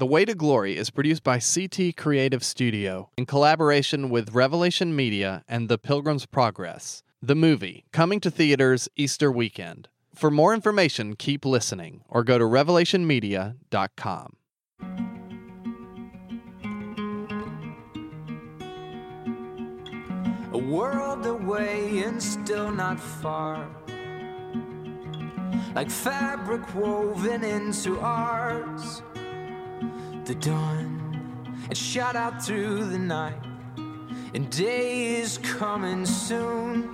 The Way to Glory is produced by CT Creative Studio in collaboration with Revelation Media and The Pilgrim's Progress. The movie, coming to theaters Easter weekend. For more information, keep listening or go to revelationmedia.com. A world away and still not far. Like fabric woven into ours. The dawn it shot out through the night, and day is coming soon.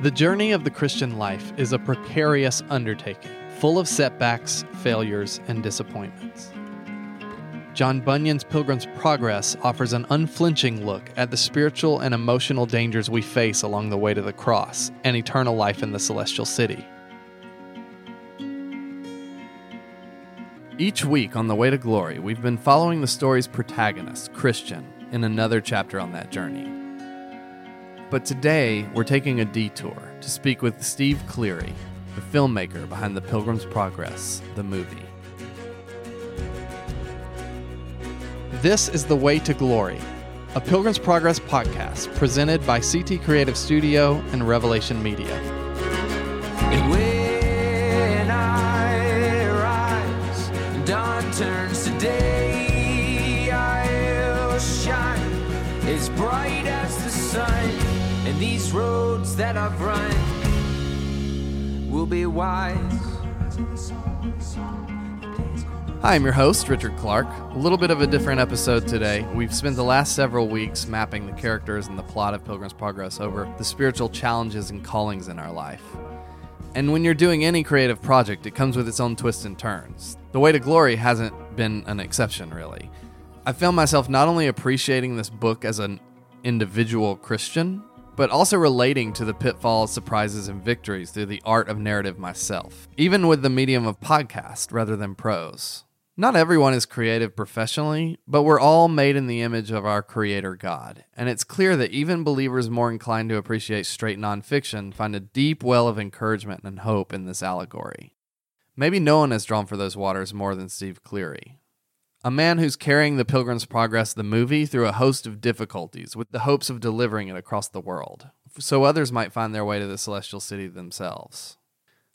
The journey of the Christian life is a precarious undertaking, full of setbacks, failures, and disappointments. John Bunyan's Pilgrim's Progress offers an unflinching look at the spiritual and emotional dangers we face along the way to the cross and eternal life in the celestial city. Each week on The Way to Glory, we've been following the story's protagonist, Christian, in another chapter on that journey. But today, we're taking a detour to speak with Steve Cleary, the filmmaker behind The Pilgrim's Progress, the movie. This is The Way to Glory, a Pilgrim's Progress podcast presented by CT Creative Studio and Revelation Media. Bright as the sun. And these roads that I've run will be wise. Hi, I'm your host, Richard Clark. A little bit of a different episode today. We've spent the last several weeks mapping the characters and the plot of Pilgrim's Progress over the spiritual challenges and callings in our life. And when you're doing any creative project, it comes with its own twists and turns. The Way to Glory hasn't been an exception, really. I found myself not only appreciating this book as an individual Christian, but also relating to the pitfalls, surprises, and victories through the art of narrative myself, even with the medium of podcast rather than prose. Not everyone is creative professionally, but we're all made in the image of our Creator God. And it's clear that even believers more inclined to appreciate straight nonfiction find a deep well of encouragement and hope in this allegory. Maybe no one has drawn for those waters more than Steve Cleary. A man who's carrying the Pilgrim's Progress, the movie, through a host of difficulties with the hopes of delivering it across the world, so others might find their way to the celestial city themselves.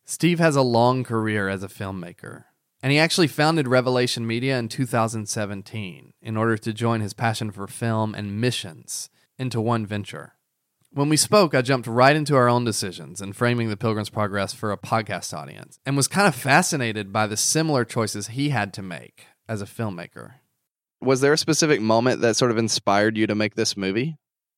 Steve has a long career as a filmmaker, and he actually founded Revelation Media in 2017 in order to join his passion for film and missions into one venture. When we spoke, I jumped right into our own decisions and framing the Pilgrim's Progress for a podcast audience and was kind of fascinated by the similar choices he had to make as a filmmaker. Was there a specific moment that sort of inspired you to make this movie?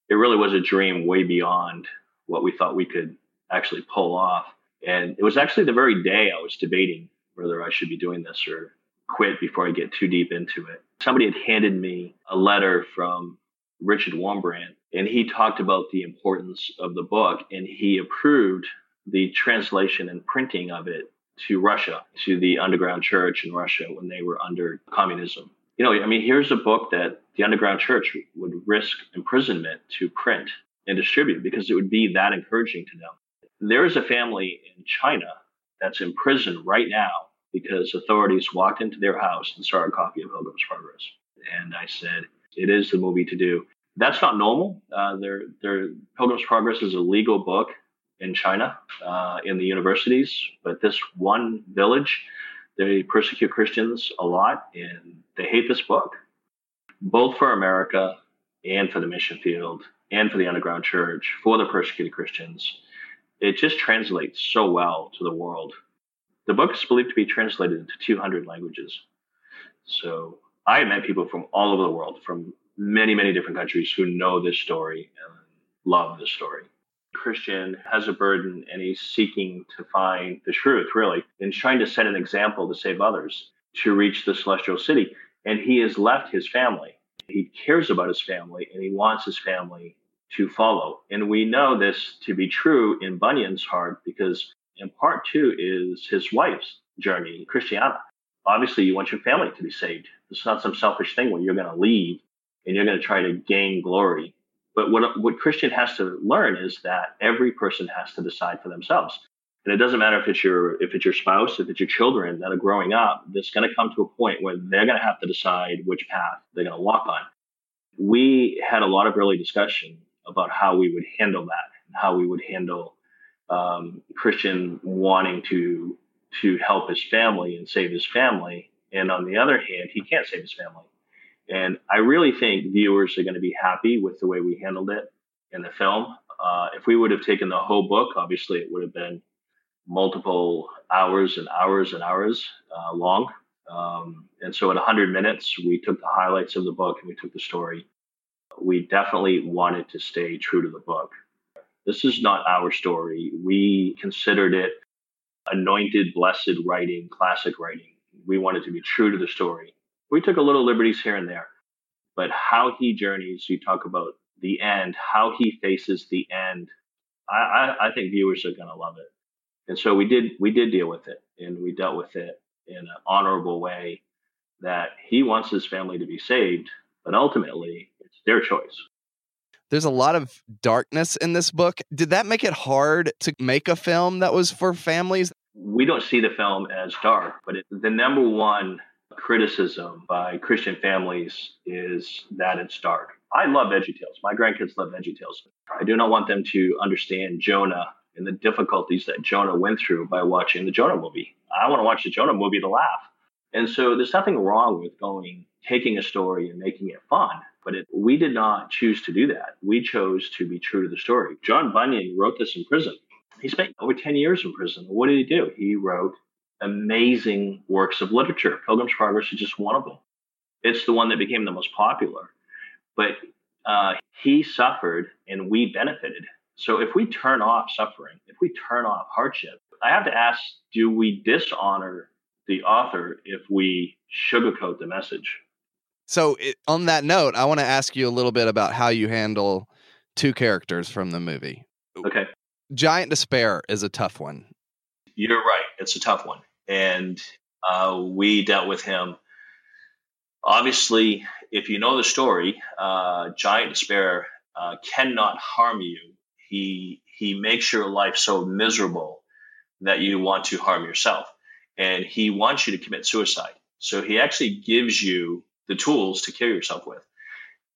It really was a dream way beyond what we thought we could actually pull off. And it was actually the very day I was debating whether I should be doing this or quit before I get too deep into it. Somebody had handed me a letter from Richard Wurmbrand, and he talked about the importance of the book, and he approved the translation and printing of it to Russia, to the underground church in Russia when they were under communism. You know, I mean, here's a book that the underground church would risk imprisonment to print and distribute because it would be that encouraging to them. There is a family in China that's in prison right now because authorities walked into their house and saw a copy of Pilgrim's Progress. And I said, it is the movie to do. That's not normal. Uh, their, Pilgrim's Progress is a legal book in China, uh, in the universities, but this one village, they persecute Christians a lot and they hate this book, both for America and for the mission field and for the underground church, for the persecuted Christians. It just translates so well to the world. The book is believed to be translated into 200 languages. So I met people from all over the world, from many, many different countries who know this story and love this story. Christian has a burden and he's seeking to find the truth, really, and trying to set an example to save others to reach the celestial city. And he has left his family. He cares about his family and he wants his family to follow. And we know this to be true in Bunyan's heart because in part two is his wife's journey, in Christiana. Obviously, you want your family to be saved. It's not some selfish thing where you're going to leave and you're going to try to gain glory. But what, what Christian has to learn is that every person has to decide for themselves. And it doesn't matter if it's your if it's your spouse, if it's your children that are growing up, there's going to come to a point where they're going to have to decide which path they're going to walk on. We had a lot of early discussion about how we would handle that and how we would handle um, Christian wanting to to help his family and save his family, and on the other hand, he can't save his family. And I really think viewers are going to be happy with the way we handled it in the film. Uh, if we would have taken the whole book, obviously it would have been multiple hours and hours and hours uh, long. Um, and so at 100 minutes, we took the highlights of the book and we took the story. We definitely wanted to stay true to the book. This is not our story. We considered it anointed, blessed writing, classic writing. We wanted to be true to the story. We took a little liberties here and there, but how he journeys, you talk about the end, how he faces the end. I, I, I think viewers are going to love it. And so we did, we did deal with it and we dealt with it in an honorable way that he wants his family to be saved, but ultimately it's their choice. There's a lot of darkness in this book. Did that make it hard to make a film that was for families? We don't see the film as dark, but it, the number one criticism by Christian families is that it's dark. I love VeggieTales. My grandkids love VeggieTales. I do not want them to understand Jonah and the difficulties that Jonah went through by watching the Jonah movie. I want to watch the Jonah movie to laugh. And so there's nothing wrong with going, taking a story and making it fun. But it, we did not choose to do that. We chose to be true to the story. John Bunyan wrote this in prison. He spent over 10 years in prison. What did he do? He wrote amazing works of literature. Pilgrim's Progress is just one of them. It's the one that became the most popular. But uh, he suffered and we benefited. So if we turn off suffering, if we turn off hardship, I have to ask do we dishonor the author if we sugarcoat the message? So, it, on that note, I want to ask you a little bit about how you handle two characters from the movie. Okay. Giant Despair is a tough one. You're right. It's a tough one. And uh, we dealt with him. Obviously, if you know the story, uh, Giant Despair uh, cannot harm you. He, he makes your life so miserable that you want to harm yourself. And he wants you to commit suicide. So he actually gives you the tools to kill yourself with.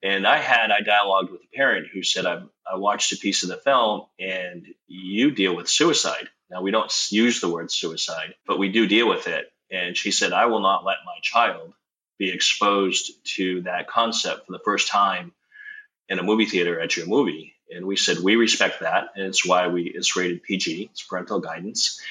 And I had, I dialogued with a parent who said, I, I watched a piece of the film and you deal with suicide. Now, we don't use the word suicide, but we do deal with it. And she said, I will not let my child be exposed to that concept for the first time in a movie theater at your movie. And we said, we respect that. And it's why we, it's rated PG, it's parental guidance.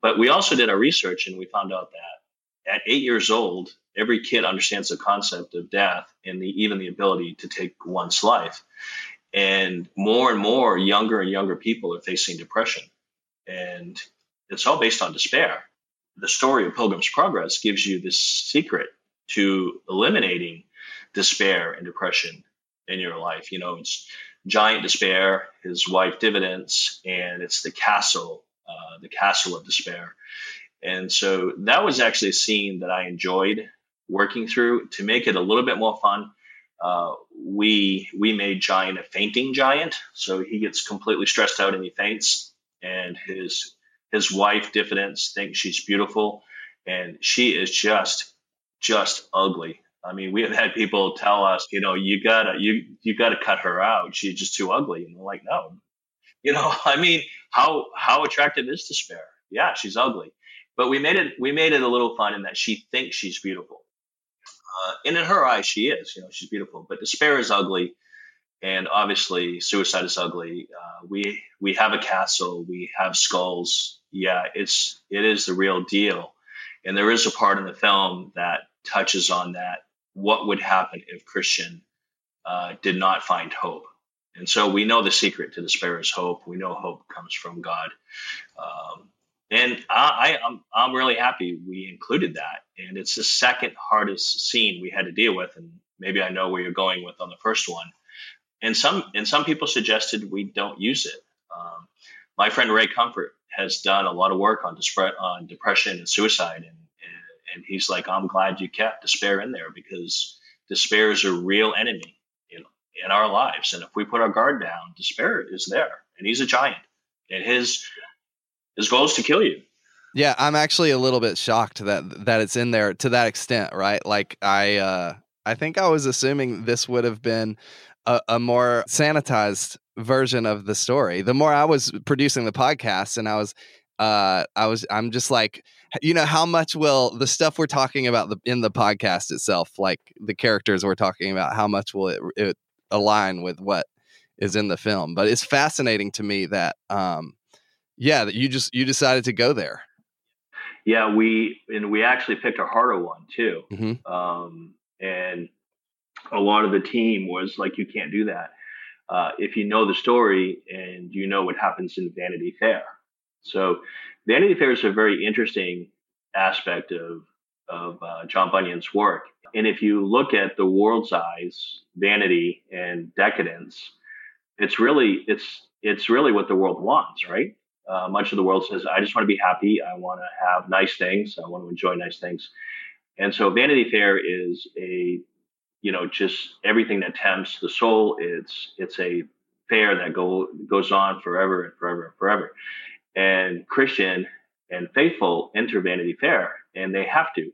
But we also did our research and we found out that at eight years old, every kid understands the concept of death and the, even the ability to take one's life. And more and more younger and younger people are facing depression. And it's all based on despair. The story of Pilgrim's Progress gives you this secret to eliminating despair and depression in your life. You know, it's giant despair, his wife Diffidence, and it's the castle, uh, the castle of despair. And so that was actually a scene that I enjoyed working through to make it a little bit more fun. Uh, we we made Giant a fainting giant, so he gets completely stressed out and he faints. And his his wife Diffidence thinks she's beautiful, and she is just just ugly. I mean, we have had people tell us, you know, you gotta you you gotta cut her out. She's just too ugly. And we're like, no, you know, I mean, how how attractive is despair? Yeah, she's ugly, but we made it we made it a little fun in that she thinks she's beautiful. Uh, and in her eyes, she is. You know, she's beautiful. But despair is ugly, and obviously, suicide is ugly. Uh, we we have a castle. We have skulls. Yeah, it's it is the real deal. And there is a part in the film that touches on that. What would happen if Christian uh, did not find hope? And so we know the secret to despair is hope. We know hope comes from God. Um, and I, I, I'm, I'm really happy we included that. And it's the second hardest scene we had to deal with. And maybe I know where you're going with on the first one. And some and some people suggested we don't use it. Um, my friend Ray Comfort has done a lot of work on, despre- on depression and suicide, and, and, and he's like, I'm glad you kept despair in there because despair is a real enemy in in our lives, and if we put our guard down, despair is there, and he's a giant, and his his goal is to kill you. Yeah, I'm actually a little bit shocked that that it's in there to that extent, right? Like I uh I think I was assuming this would have been a, a more sanitized version of the story. The more I was producing the podcast and I was uh I was I'm just like you know how much will the stuff we're talking about the, in the podcast itself like the characters we're talking about how much will it, it align with what is in the film but it's fascinating to me that um yeah that you just you decided to go there yeah we and we actually picked a harder one too mm-hmm. um and a lot of the team was like you can't do that. Uh, if you know the story and you know what happens in vanity fair. So vanity fair is a very interesting aspect of of uh, john bunyan's work. And if you look at the world's eyes vanity and decadence it's really it's it's really what the world wants right? Uh, much of the world says i just want to be happy. I want to have nice things. I want to enjoy nice things. And so vanity fair is a you know just everything that tempts the soul it's it's a fair that go goes on forever and forever and forever. And christian and faithful enter vanity fair and they have to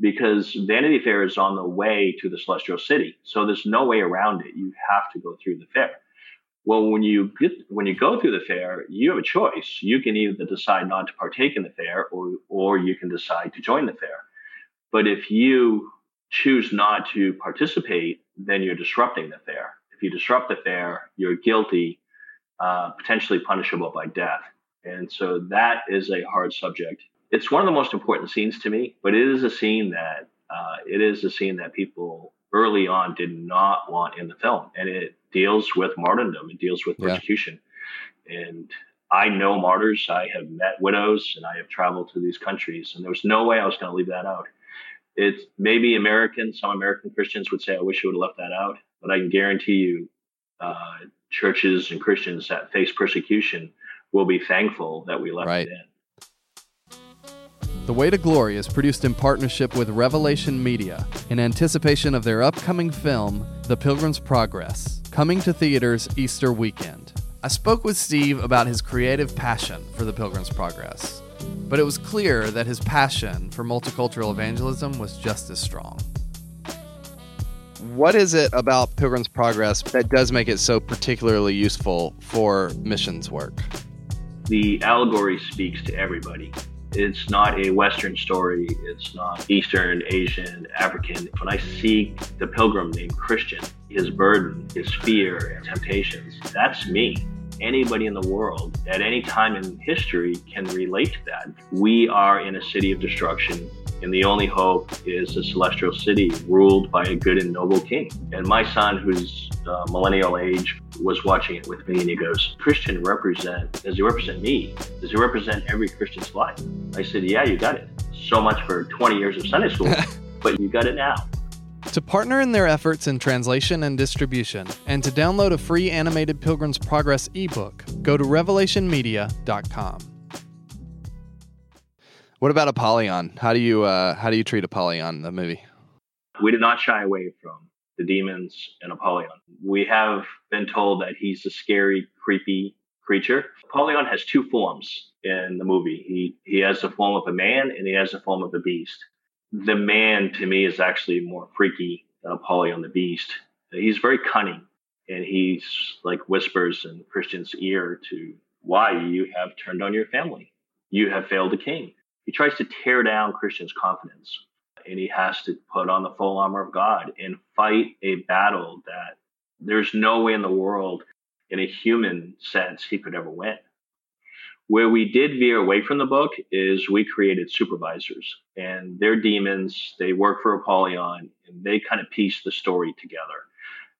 because vanity fair is on the way to the celestial city so there's no way around it. You have to go through the fair. Well when you get when you go through the fair you have a choice. You can either decide not to partake in the fair or or you can decide to join the fair. But if you choose not to participate, then you're disrupting the fair. If you disrupt the fair, you're guilty, uh, potentially punishable by death. And so that is a hard subject. It's one of the most important scenes to me, but it is a scene that uh, it is a scene that people early on did not want in the film, and it deals with martyrdom. It deals with persecution, yeah. and I know martyrs. I have met widows, and I have traveled to these countries, and there was no way I was going to leave that out it's maybe American, some American Christians would say, I wish you would have left that out. But I can guarantee you, uh, churches and Christians that face persecution will be thankful that we left right. it in. The Way to Glory is produced in partnership with Revelation Media in anticipation of their upcoming film, The Pilgrim's Progress, coming to theaters Easter weekend. I spoke with Steve about his creative passion for The Pilgrim's Progress but it was clear that his passion for multicultural evangelism was just as strong. What is it about Pilgrim's Progress that does make it so particularly useful for missions work? The allegory speaks to everybody. It's not a Western story. It's not Eastern, Asian, African. When I see the pilgrim named Christian, his burden, his fear, and temptations, that's me anybody in the world at any time in history can relate to that. We are in a city of destruction, and the only hope is a celestial city ruled by a good and noble king. And my son, who's uh, millennial age, was watching it with me, and he goes, "Christian represent? Does he represent me? Does he represent every Christian's life?" I said, "Yeah, you got it. So much for 20 years of Sunday school, but you got it now." To partner in their efforts in translation and distribution, and to download a free animated Pilgrim's Progress ebook, go to revelationmedia.com. What about Apollyon? How do you uh, how do you treat Apollyon in the movie? We did not shy away from the demons and Apollyon. We have been told that he's a scary, creepy creature. Apollyon has two forms in the movie. He he has the form of a man and he has the form of a beast the man to me is actually more freaky than Apollyon the Beast. He's very cunning and he's like whispers in Christian's ear to why you have turned on your family. You have failed the king. He tries to tear down Christian's confidence and he has to put on the full armor of God and fight a battle that there's no way in the world in a human sense he could ever win. Where we did veer away from the book is we created supervisors, and they're demons. They work for Apollyon, and they kind of piece the story together.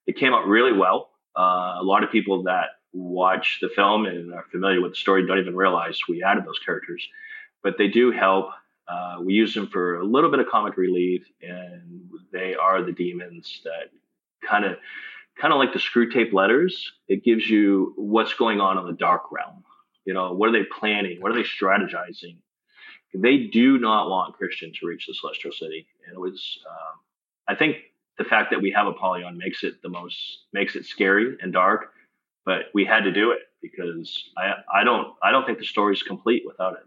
It came out really well. Uh, a lot of people that watch the film and are familiar with the story don't even realize we added those characters, but they do help. Uh, we use them for a little bit of comic relief, and they are the demons that kind of kind of like the Screwtape letters. It gives you what's going on in the dark realm. You know, what are they planning? What are they strategizing? They do not want Christian to reach the celestial city. And it was, um, I think the fact that we have Apollyon makes it the most, makes it scary and dark, but we had to do it because I I don't I don't think the story's complete without it.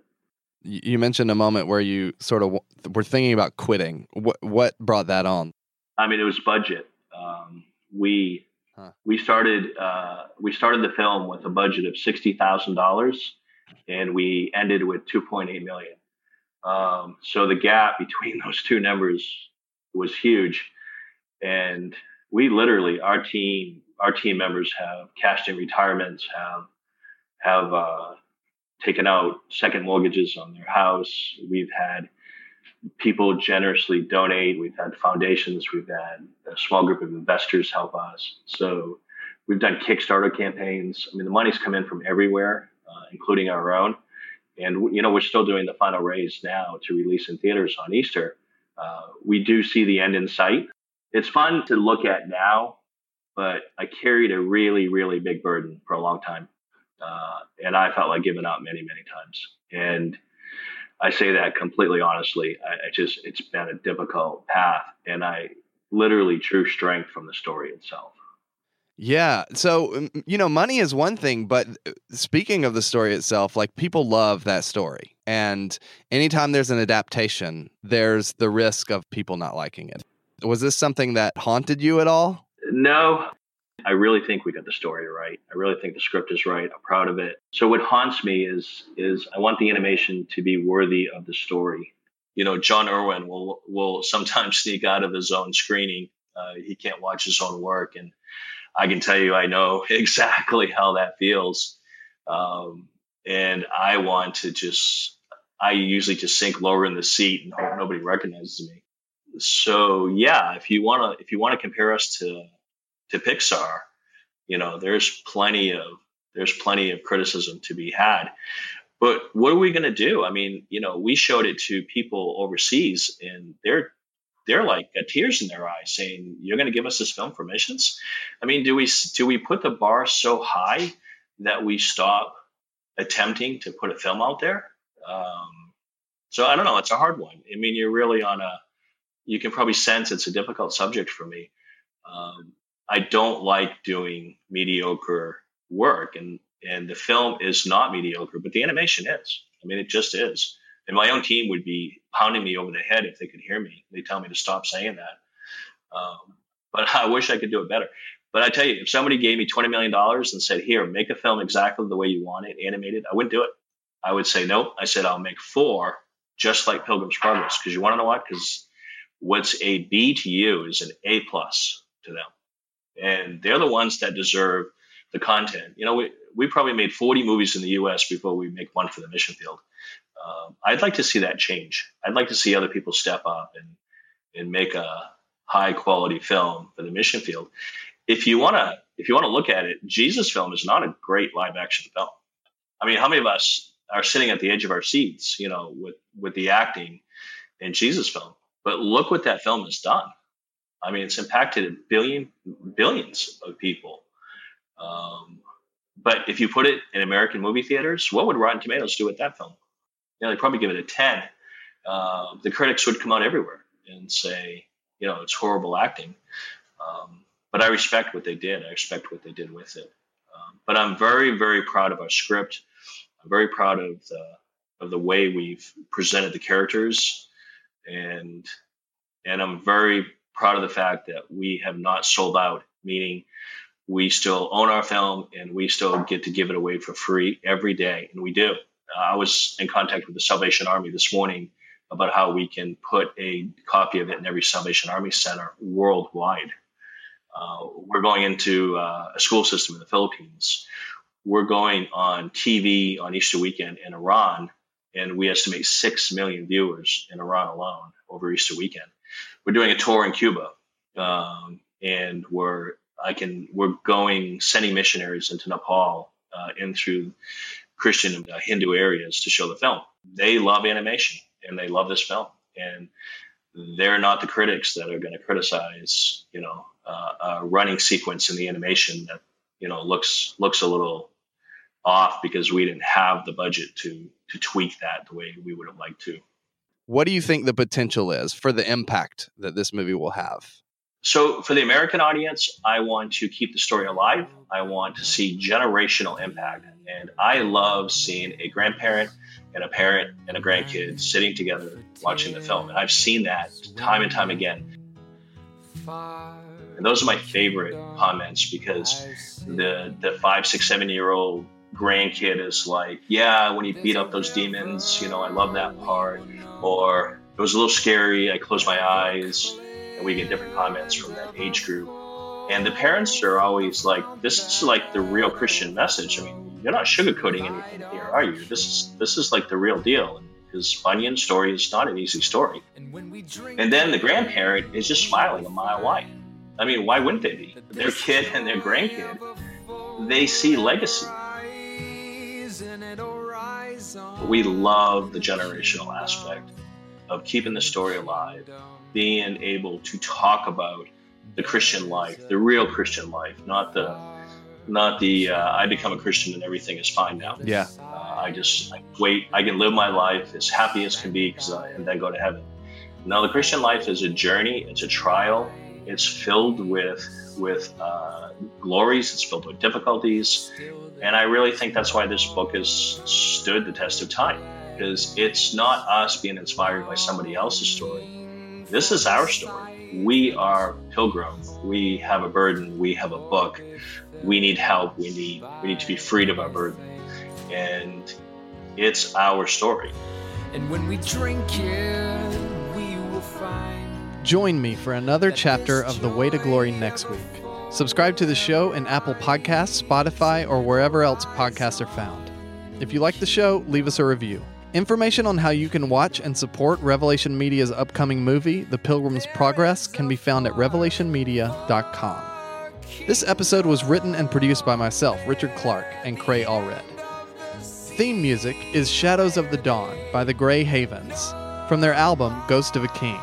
You mentioned a moment where you sort of were thinking about quitting. What what brought that on? I mean, it was budget. Um, we huh. we started uh, we started the film with a budget of sixty thousand dollars, and we ended with two point eight million. Um, so the gap between those two numbers was huge, and we literally our team our team members have cashed in retirements, have have uh, taken out second mortgages on their house. We've had people generously donate. We've had foundations. We've had a small group of investors help us. So we've done Kickstarter campaigns. I mean, the money's come in from everywhere, uh, including our own. And you know, we're still doing the final raise now to release in theaters on Easter. Uh, we do see the end in sight. It's fun to look at now, but I carried a really, really big burden for a long time, uh, and I felt like giving up many, many times. And I say that completely honestly. I, I just it's been a difficult path, and I literally drew strength from the story itself. Yeah. So, you know, money is one thing, but uh, speaking of the story itself, like people love that story. And anytime there's an adaptation, there's the risk of people not liking it. Was this something that haunted you at all? No. I really think we got the story right. I really think the script is right. I'm proud of it. So what haunts me is is I want the animation to be worthy of the story. You know, Jon Erwin will will sometimes sneak out of his own screening. Uh, he can't watch his own work, and I can tell you, I know exactly how that feels. Um, and I want to just, I usually just sink lower in the seat and hope nobody recognizes me. So yeah, if you want to, if you want to compare us to to Pixar, you know, there's plenty of there's plenty of criticism to be had. But what are we going to do? I mean, you know, we showed it to people overseas, and they're they're like got tears in their eyes, saying, "You're going to give us this film for missions?" I mean, do we do we put the bar so high that we stop attempting to put a film out there? Um, so I don't know. It's a hard one. I mean, you're really on a. You can probably sense it's a difficult subject for me. Um, I don't like doing mediocre work, and and the film is not mediocre, but the animation is. I mean, it just is. And my own team would be pounding me over the head if they could hear me. They tell me to stop saying that. Um, but I wish I could do it better. But I tell you, if somebody gave me $20 million and said, here, make a film exactly the way you want it, animated, I wouldn't do it. I would say, nope. I said, I'll make four just like Pilgrim's Progress. Because you want to know what? Because what's a B to you is an A plus to them. And they're the ones that deserve the content. You know, we, we probably made 40 movies in the US before we make one for the mission field. Um, I'd like to see that change. I'd like to see other people step up and and make a high quality film for the mission field. If you want to, if you want to look at it, Jesus film is not a great live action film. I mean, how many of us are sitting at the edge of our seats, you know, with with the acting in Jesus film? But look what that film has done. I mean, it's impacted billion billions of people. Um, but if you put it in American movie theaters, what would Rotten Tomatoes do with that film? You know, they probably give it a 10. Uh, the critics would come out everywhere and say, you know, it's horrible acting. Um, but I respect what they did. I respect what they did with it. Um, but I'm very, very proud of our script. I'm very proud of the of the way we've presented the characters, and and I'm very proud of the fact that we have not sold out. Meaning, we still own our film and we still get to give it away for free every day, and we do. Uh, I was in contact with the Salvation Army this morning about how we can put a copy of it in every Salvation Army center worldwide. Uh, we're going into uh, a school system in the Philippines. We're going on TV on Easter weekend in Iran, and we estimate 6 million viewers in Iran alone over Easter weekend. We're doing a tour in Cuba, um, and we're I can we're going sending missionaries into Nepal uh, in through Christian and uh, Hindu areas to show the film. They love animation and they love this film, and they're not the critics that are going to criticize, you know, uh, a running sequence in the animation that you know looks looks a little off because we didn't have the budget to to tweak that the way we would have liked to. What do you think the potential is for the impact that this movie will have? So, for the American audience, I want to keep the story alive. I want to mm-hmm. see generational impact. And I love seeing a grandparent and a parent and a grandkid sitting together watching the film. And I've seen that time and time again. And those are my favorite comments because the, the five, six, seven year old grandkid is like, yeah, when he beat up those demons, you know, I love that part. Or it was a little scary. I closed my eyes and we get different comments from that age group. And the parents are always like, "This is like the real Christian message. I mean, you're not sugarcoating anything here, are you? This is this is like the real deal." Because Bunyan's story is not an easy story. And then the grandparent is just smiling a mile wide. I mean, why wouldn't they be? Their kid and their grandkid, they see legacy. We love the generational aspect of keeping the story alive being able to talk about the Christian life, the real Christian life, not the not the uh, I become a Christian and everything is fine now. Yeah. Uh, I just I wait. I can live my life as happy as can be because and then go to heaven. Now the Christian life is a journey. It's a trial. It's filled with with uh, glories. It's filled with difficulties, and I really think that's why this book has stood the test of time because it's not us being inspired by somebody else's story this is our story. We are pilgrim. We have a burden. We have a book. We need help. We need we need to be freed of our burden. And it's our story. And when we drink it, Join me for another chapter of The Way to Glory next week. Subscribe to the show in Apple Podcasts, Spotify, or wherever else podcasts are found. If you like the show, leave us a review. Information on how you can watch and support Revelation Media's upcoming movie, The Pilgrim's Progress, can be found at revelationmedia.com. This episode was written and produced by myself, Richard Clark, and Cray Allred. Theme music is Shadows of the Dawn by the Grey Havens from their album Ghost of a King.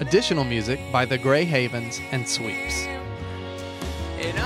Additional music by the Grey Havens and Sweeps. And